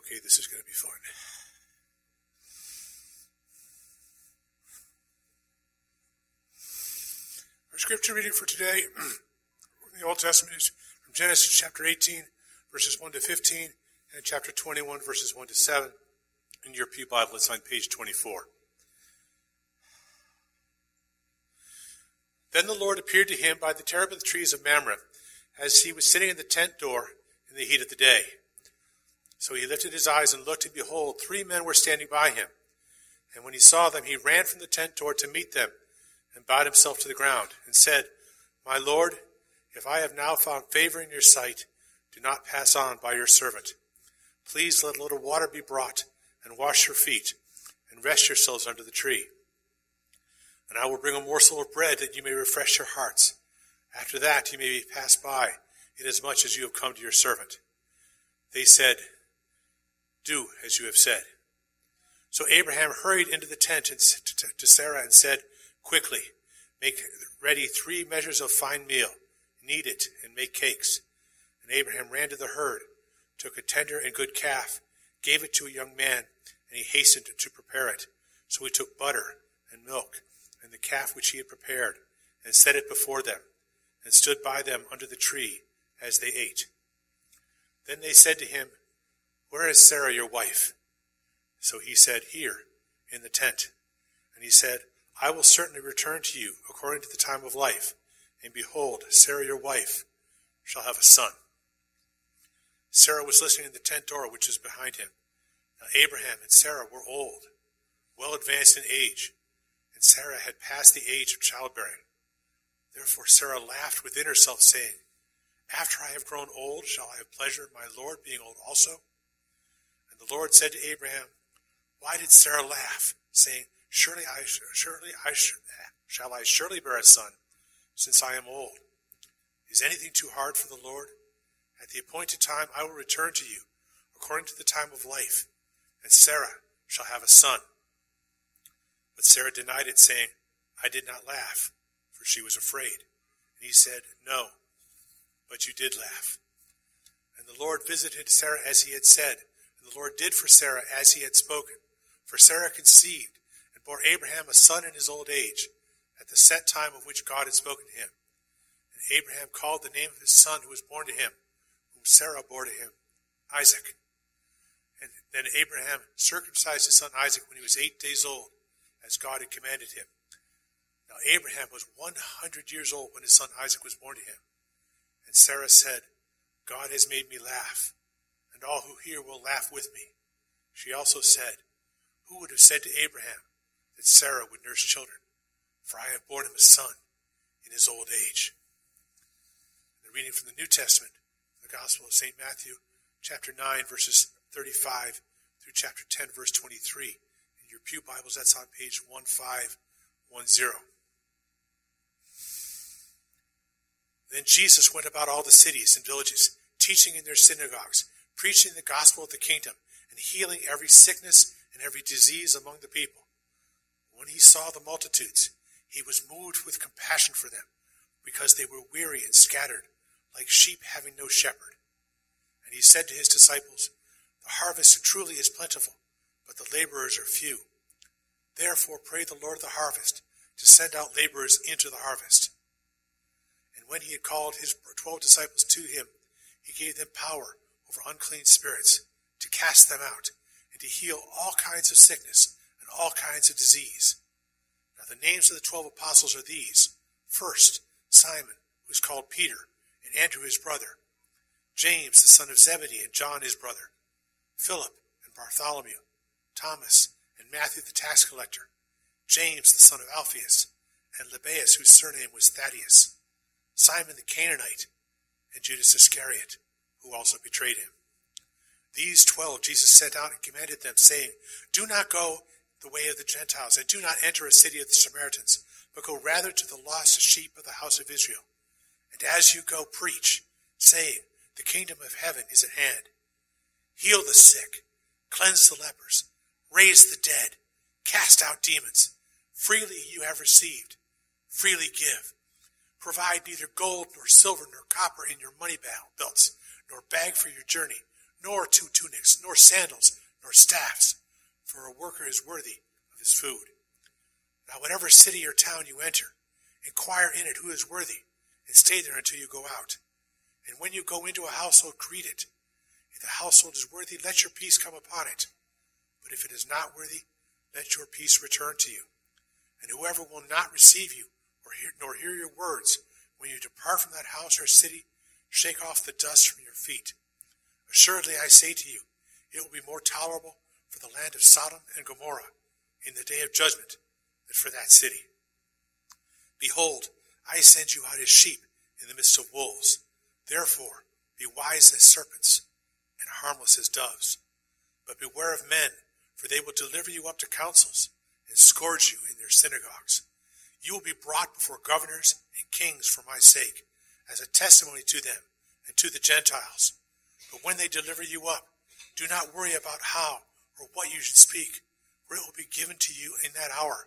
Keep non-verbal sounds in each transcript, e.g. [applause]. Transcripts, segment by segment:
Okay, this is going to be fun. Our scripture reading for today [clears throat] from the Old Testament is from Genesis chapter 18, verses 1 to 15, and chapter 21, verses 1 to 7. In your Pew Bible, it's on page 24. Then the Lord appeared to him by the terebinth trees of Mamre, as he was sitting in the tent door in the heat of the day. So he lifted his eyes and looked, and behold, three men were standing by him. And when he saw them, he ran from the tent door to meet them, and bowed himself to the ground, and said, My Lord, if I have now found favor in your sight, do not pass on by your servant. Please let a little water be brought, and wash your feet, and rest yourselves under the tree. And I will bring a morsel of bread that you may refresh your hearts. After that you may pass by, inasmuch as you have come to your servant. They said, Do as you have said. So Abraham hurried into the tent to Sarah and said, Quickly, make ready three measures of fine meal, knead it, and make cakes. And Abraham ran to the herd, took a tender and good calf, gave it to a young man, and he hastened to prepare it. So he took butter and milk and the calf which he had prepared, and set it before them, and stood by them under the tree as they ate. Then they said to him, Where is Sarah your wife? So he said, Here, in the tent. And he said, I will certainly return to you according to the time of life, and behold, Sarah your wife shall have a son. Sarah was listening in the tent door which was behind him. Now Abraham and Sarah were old, well advanced in age, and Sarah had passed the age of childbearing. Therefore Sarah laughed within herself, saying, After I have grown old, shall I have pleasure in my Lord being old also? The Lord said to Abraham, Why did Sarah laugh, saying, Surely I, surely I shall I surely bear a son, since I am old? Is anything too hard for the Lord? At the appointed time I will return to you, according to the time of life, and Sarah shall have a son. But Sarah denied it, saying, I did not laugh, for she was afraid. And he said, No, but you did laugh. And the Lord visited Sarah as he had said, and the Lord did for Sarah as he had spoken. For Sarah conceived and bore Abraham a son in his old age, at the set time of which God had spoken to him. And Abraham called the name of his son who was born to him, whom Sarah bore to him, Isaac. And then Abraham circumcised his son Isaac when he was eight days old as God had commanded him. Now Abraham was 100 years old when his son Isaac was born to him. And Sarah said, God has made me laugh, and all who hear will laugh with me. She also said, Who would have said to Abraham that Sarah would nurse children? For I have borne him a son in his old age. The reading from the New Testament, the Gospel of St. Matthew, chapter 9, verses 35 through chapter 10, verse 23 In your Pew Bibles, that's on page 1510. Then Jesus went about all the cities and villages, teaching in their synagogues, preaching the gospel of the kingdom, and healing every sickness and every disease among the people. When he saw the multitudes, he was moved with compassion for them, because they were weary and scattered, like sheep having no shepherd. And he said to his disciples, The harvest truly is plentiful, but the laborers are few. Therefore, pray the Lord of the harvest to send out laborers into the harvest. And when he had called his twelve disciples to him, he gave them power over unclean spirits to cast them out and to heal all kinds of sickness and all kinds of disease. Now, the names of the twelve apostles are these. First, Simon, who is called Peter, and Andrew his brother, James the son of Zebedee, and John his brother, Philip and Bartholomew, Thomas, and Matthew the tax collector, James the son of Alphaeus, and Lebbaeus, whose surname was Thaddeus, Simon the Canaanite, and Judas Iscariot, who also betrayed him. These twelve Jesus sent out and commanded them, saying, Do not go the way of the Gentiles, and do not enter a city of the Samaritans, but go rather to the lost sheep of the house of Israel. And as you go, preach, saying, The kingdom of heaven is at hand. Heal the sick, cleanse the lepers, raise the dead, cast out demons. Freely you have received, freely give. Provide neither gold nor silver nor copper in your money belts, nor bag for your journey, nor two tunics, nor sandals, nor staffs, for a worker is worthy of his food. Now, whatever city or town you enter, inquire in it who is worthy, and stay there until you go out. And when you go into a household, greet it. If the household is worthy, let your peace come upon it. But if it is not worthy, let your peace return to you. And whoever will not receive you, or hear, nor hear your words, when you depart from that house or city, shake off the dust from your feet. Assuredly, I say to you, it will be more tolerable for the land of Sodom and Gomorrah in the day of judgment than for that city. Behold, I send you out as sheep in the midst of wolves. Therefore, be wise as serpents and harmless as doves. But beware of men, for they will deliver you up to councils and scourge you in their synagogues. You will be brought before governors and kings for my sake, as a testimony to them and to the Gentiles. But when they deliver you up, do not worry about how or what you should speak, for it will be given to you in that hour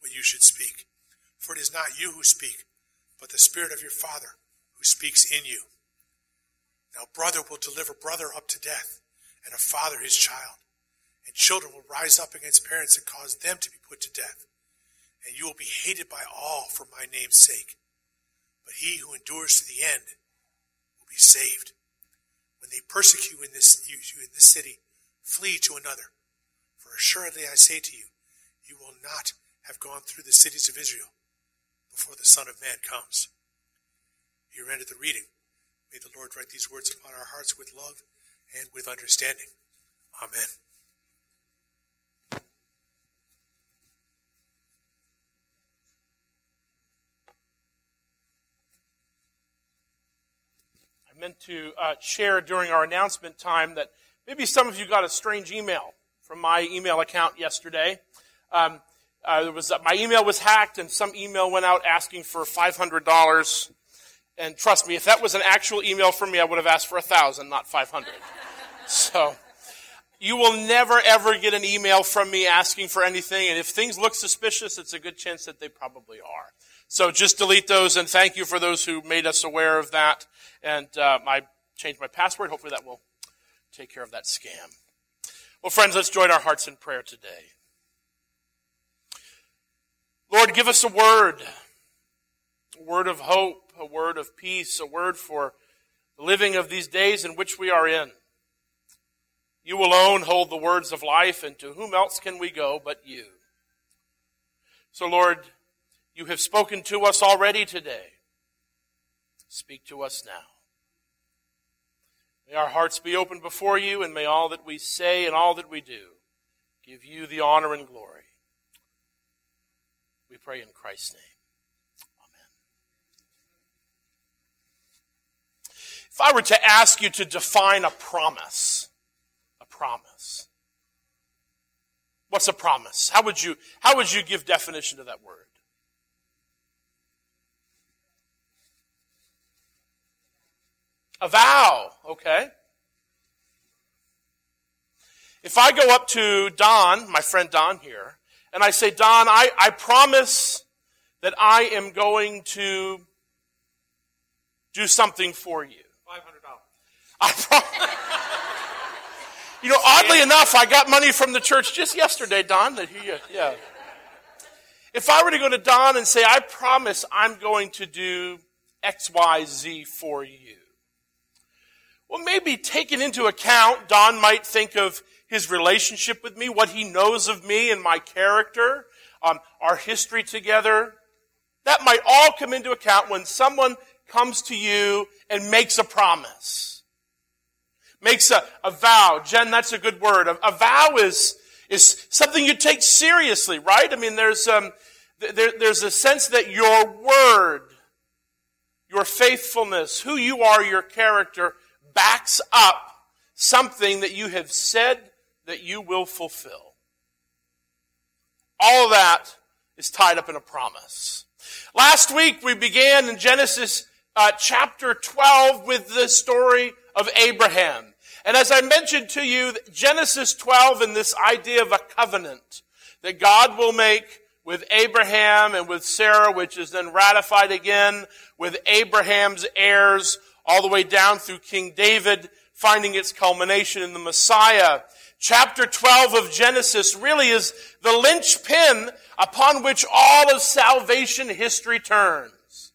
what you should speak. For it is not you who speak, but the Spirit of your Father who speaks in you. Now, brother will deliver brother up to death, and a father his child. And children will rise up against parents and cause them to be put to death. And you will be hated by all for my name's sake. But he who endures to the end will be saved. When they persecute you in this, you in this city, flee to another. For assuredly I say to you, you will not have gone through the cities of Israel before the Son of Man comes. Here ended the reading. May the Lord write these words upon our hearts with love and with understanding. Amen. Meant to uh, share during our announcement time that maybe some of you got a strange email from my email account yesterday. Um, uh, was uh, my email was hacked, and some email went out asking for five hundred dollars. And trust me, if that was an actual email from me, I would have asked for a thousand, not five hundred. so you will never ever get an email from me asking for anything. And if things look suspicious, it's a good chance that they probably are. So just delete those, and thank you for those who made us aware of that. And uh, I changed my password. Hopefully, that will take care of that scam. Well, friends, let's join our hearts in prayer today. Lord, give us a word, a word of hope, a word of peace, a word for the living of these days in which we are in. You alone hold the words of life, and to whom else can we go but you? So, Lord, you have spoken to us already today. Speak to us now. May our hearts be open before you, and may all that we say and all that we do give you the honor and glory. We pray in Christ's name. Amen. If I were to ask you to define a promise, a promise, what's a promise? How would you, how would you give definition to that word? A vow, okay. If I go up to Don, my friend Don here, and I say, Don, I, I promise that I am going to do something for you. $500. I promise. [laughs] you know, oddly enough, I got money from the church just yesterday, Don. That he, uh, yeah. If I were to go to Don and say, I promise I'm going to do X, Y, Z for you. Well, maybe taken into account, Don might think of his relationship with me, what he knows of me and my character, um, our history together. That might all come into account when someone comes to you and makes a promise. Makes a, a vow. Jen, that's a good word. A, a, vow is, is something you take seriously, right? I mean, there's, um, there, there's a sense that your word, your faithfulness, who you are, your character, backs up something that you have said that you will fulfill. All that is tied up in a promise. Last week we began in Genesis uh, chapter 12 with the story of Abraham. And as I mentioned to you, Genesis 12 and this idea of a covenant that God will make with Abraham and with Sarah, which is then ratified again with Abraham's heirs all the way down through King David finding its culmination in the Messiah. Chapter 12 of Genesis really is the linchpin upon which all of salvation history turns.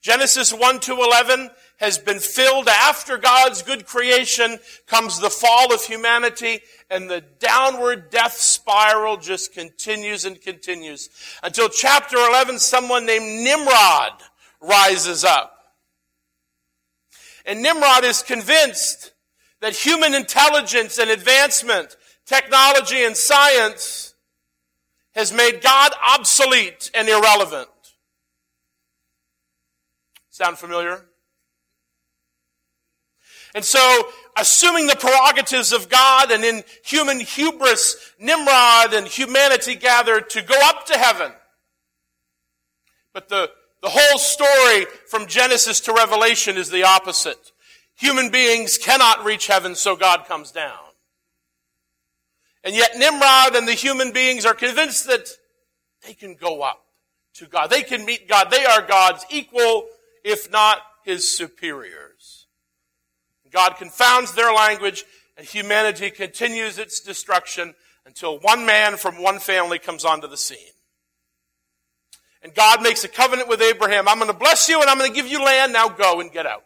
Genesis 1 to 11 has been filled after God's good creation comes the fall of humanity and the downward death spiral just continues and continues until chapter 11 someone named Nimrod rises up. And Nimrod is convinced that human intelligence and advancement, technology and science has made God obsolete and irrelevant. Sound familiar? And so, assuming the prerogatives of God and in human hubris, Nimrod and humanity gathered to go up to heaven. But the, the whole story from Genesis to Revelation is the opposite. Human beings cannot reach heaven, so God comes down. And yet Nimrod and the human beings are convinced that they can go up to God. They can meet God. They are God's equal, if not his superiors. God confounds their language and humanity continues its destruction until one man from one family comes onto the scene. And God makes a covenant with Abraham. I'm going to bless you and I'm going to give you land. Now go and get out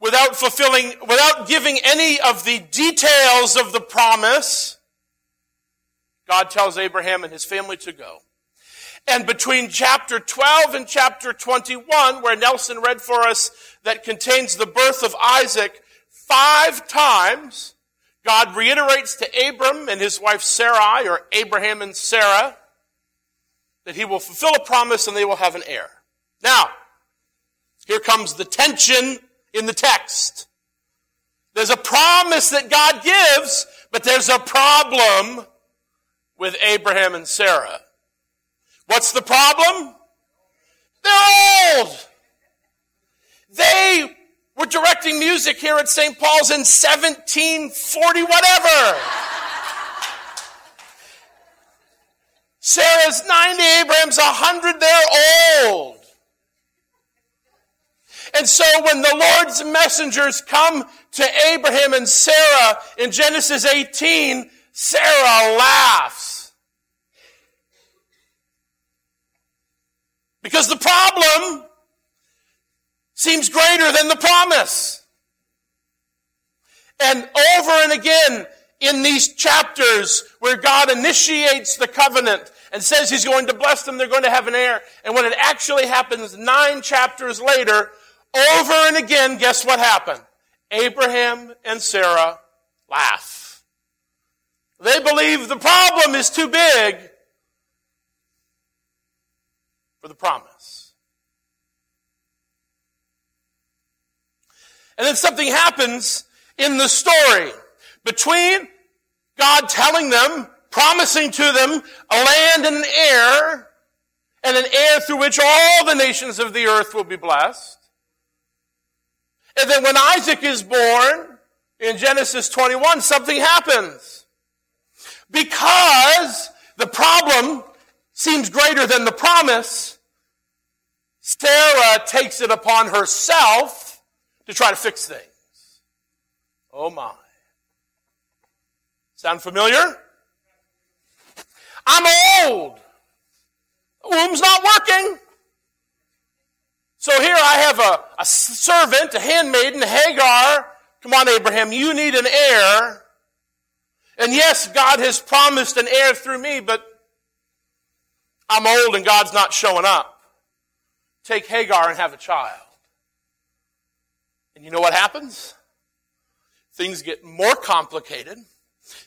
without fulfilling, without giving any of the details of the promise, God tells Abraham and his family to go. And between chapter 12 and chapter 21, where Nelson read for us that contains the birth of Isaac, five times, God reiterates to Abram and his wife Sarai, or Abraham and Sarah, that he will fulfill a promise and they will have an heir. Now, here comes the tension in the text. There's a promise that God gives, but there's a problem with Abraham and Sarah. What's the problem? They're old. They were directing music here at St. Paul's in 1740 whatever. Sarah's 90, Abraham's 100, they're old. And so when the Lord's messengers come to Abraham and Sarah in Genesis 18, Sarah laughs. Because the problem seems greater than the promise. And over and again in these chapters where God initiates the covenant and says he's going to bless them, they're going to have an heir. And when it actually happens nine chapters later, over and again, guess what happened? Abraham and Sarah laugh. They believe the problem is too big for the promise. And then something happens in the story between God telling them, promising to them a land and an heir, and an heir through which all the nations of the earth will be blessed. And then when Isaac is born, in Genesis 21, something happens. Because the problem seems greater than the promise, Sarah takes it upon herself to try to fix things. Oh my. Sound familiar? I'm old. The womb's not working. So here I have a, a servant, a handmaiden, Hagar. Come on, Abraham, you need an heir. And yes, God has promised an heir through me, but I'm old and God's not showing up. Take Hagar and have a child. And you know what happens? Things get more complicated.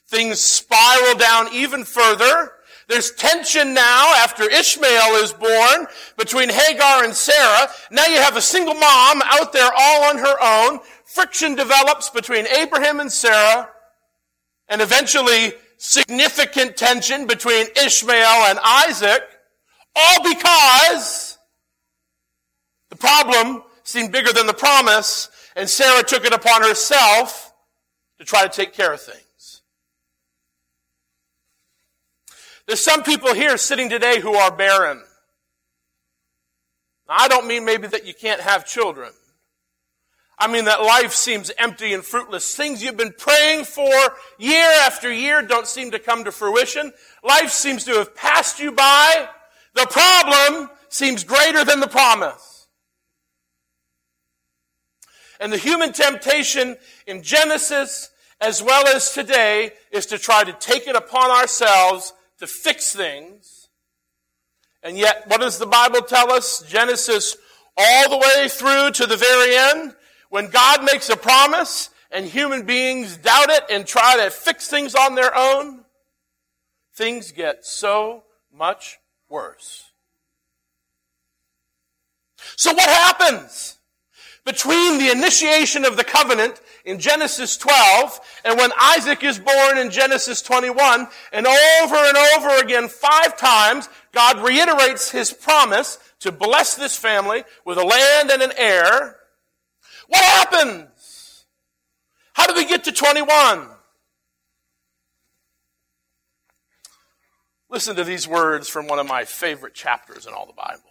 Things spiral down even further. There's tension now after Ishmael is born between Hagar and Sarah. Now you have a single mom out there all on her own. Friction develops between Abraham and Sarah and eventually significant tension between Ishmael and Isaac. All because the problem seemed bigger than the promise and Sarah took it upon herself to try to take care of things. There's some people here sitting today who are barren. I don't mean maybe that you can't have children. I mean that life seems empty and fruitless. Things you've been praying for year after year don't seem to come to fruition. Life seems to have passed you by. The problem seems greater than the promise. And the human temptation in Genesis as well as today is to try to take it upon ourselves to fix things. And yet, what does the Bible tell us? Genesis all the way through to the very end. When God makes a promise and human beings doubt it and try to fix things on their own, things get so much worse. So what happens between the initiation of the covenant in Genesis 12 and when Isaac is born in Genesis 21 and over and over again five times God reiterates his promise to bless this family with a land and an heir what happens? How do we get to 21? Listen to these words from one of my favorite chapters in all the Bible.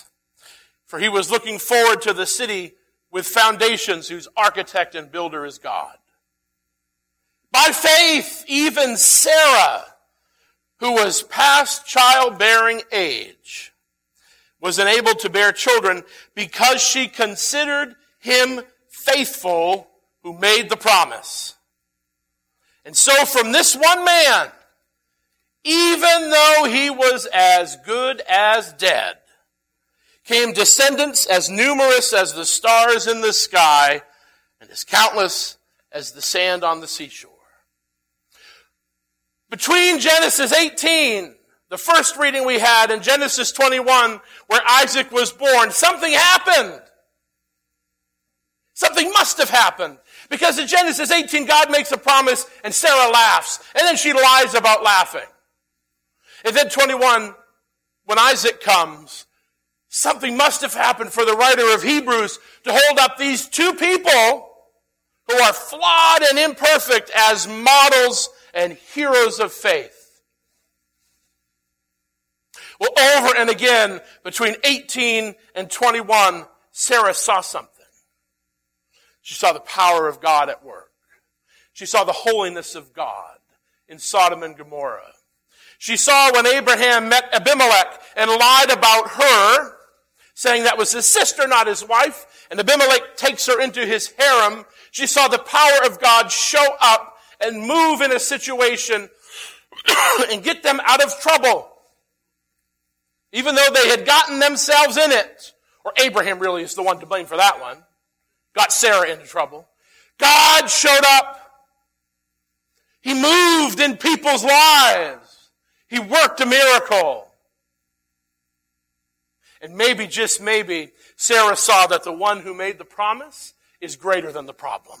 For he was looking forward to the city with foundations whose architect and builder is God. By faith, even Sarah, who was past childbearing age, was enabled to bear children because she considered him faithful who made the promise. And so from this one man, even though he was as good as dead, came descendants as numerous as the stars in the sky and as countless as the sand on the seashore. Between Genesis 18, the first reading we had, and Genesis 21, where Isaac was born, something happened. Something must have happened. Because in Genesis 18, God makes a promise and Sarah laughs. And then she lies about laughing. And then 21, when Isaac comes, something must have happened for the writer of Hebrews to hold up these two people who are flawed and imperfect as models and heroes of faith. Well, over and again, between 18 and 21, Sarah saw something. She saw the power of God at work. She saw the holiness of God in Sodom and Gomorrah. She saw when Abraham met Abimelech and lied about her, saying that was his sister, not his wife, and Abimelech takes her into his harem. She saw the power of God show up and move in a situation [coughs] and get them out of trouble. Even though they had gotten themselves in it. Or Abraham really is the one to blame for that one got Sarah into trouble. God showed up. He moved in people's lives. He worked a miracle. And maybe, just maybe, Sarah saw that the one who made the promise is greater than the problem.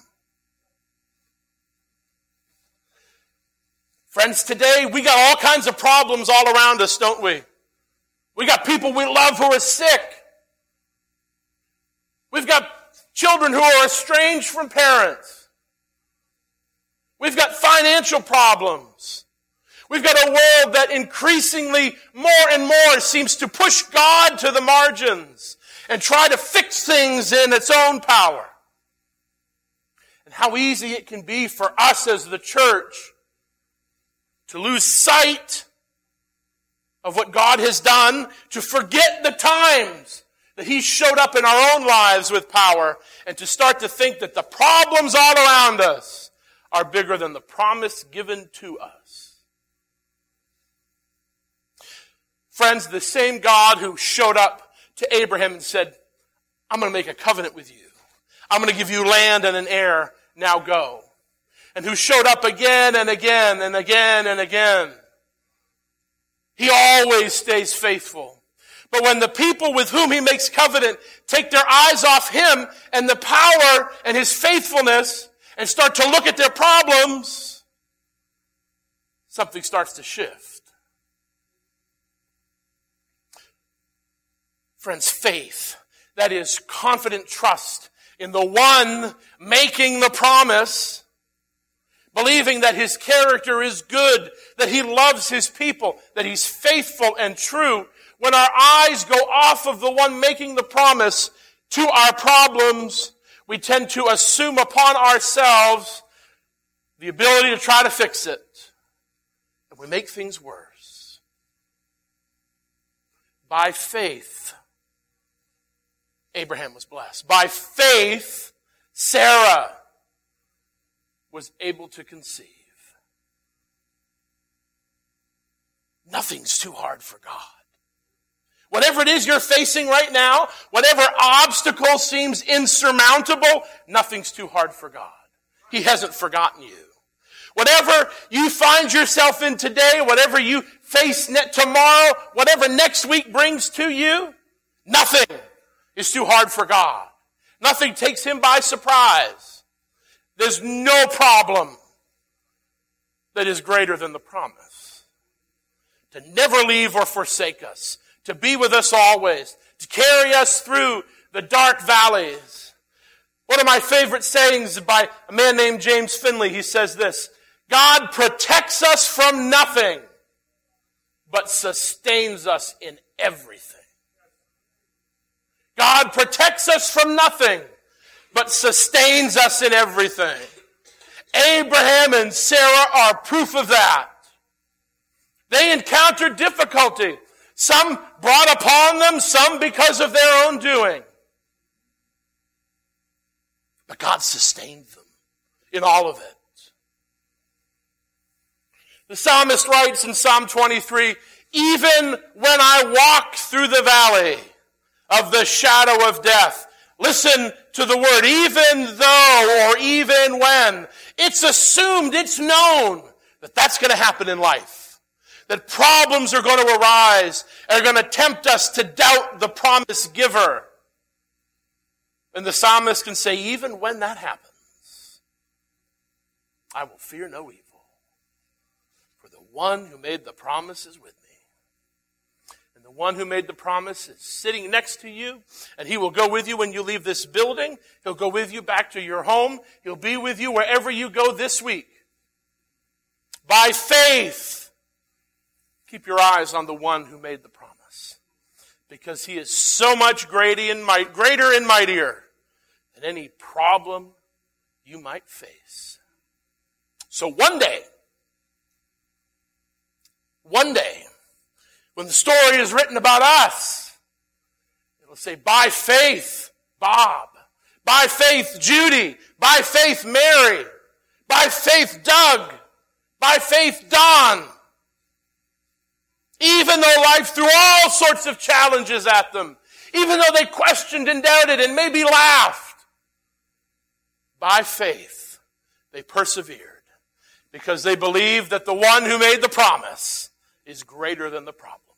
Friends, today we got all kinds of problems all around us, don't we? We got people we love who are sick. We've got Children who are estranged from parents. We've got financial problems. We've got a world that increasingly more and more seems to push God to the margins and try to fix things in its own power. And how easy it can be for us as the church to lose sight of what God has done, to forget the times that He showed up in our own lives with power, and to start to think that the problems all around us are bigger than the promise given to us. Friends, the same God who showed up to Abraham and said, I'm going to make a covenant with you. I'm going to give you land and an heir. Now go. And who showed up again and again and again and again. He always stays faithful. But when the people with whom he makes covenant take their eyes off him and the power and his faithfulness and start to look at their problems, something starts to shift. Friends, faith, that is confident trust in the one making the promise, believing that his character is good, that he loves his people, that he's faithful and true, when our eyes go off of the one making the promise to our problems, we tend to assume upon ourselves the ability to try to fix it. And we make things worse. By faith, Abraham was blessed. By faith, Sarah was able to conceive. Nothing's too hard for God. Whatever it is you're facing right now, whatever obstacle seems insurmountable, nothing's too hard for God. He hasn't forgotten you. Whatever you find yourself in today, whatever you face tomorrow, whatever next week brings to you, nothing is too hard for God. Nothing takes him by surprise. There's no problem that is greater than the promise to never leave or forsake us, to be with us always, to carry us through the dark valleys. One of my favorite sayings by a man named James Finley, he says this, God protects us from nothing, but sustains us in everything. God protects us from nothing, but sustains us in everything. Abraham and Sarah are proof of that. They encountered difficulty. Some brought upon them, some because of their own doing. But God sustained them in all of it. The psalmist writes in Psalm 23, even when I walk through the valley of the shadow of death, listen to the word, even though or even when. It's assumed, it's known that that's going to happen in life that problems are going to arise and are going to tempt us to doubt the promise giver. And the psalmist can say, even when that happens, I will fear no evil. For the one who made the promise is with me. The one who made the promise is sitting next to you, and he will go with you when you leave this building. He'll go with you back to your home. He'll be with you wherever you go this week. By faith, Keep your eyes on the one who made the promise. Because he is so much greater and mightier than any problem you might face. So one day, one day, when the story is written about us, it'll say, by faith, Bob. By faith, Judy. By faith, Mary. By faith, Doug. By faith, Don even though life threw all sorts of challenges at them, even though they questioned and doubted and maybe laughed, by faith, they persevered because they believed that the one who made the promise is greater than the problem.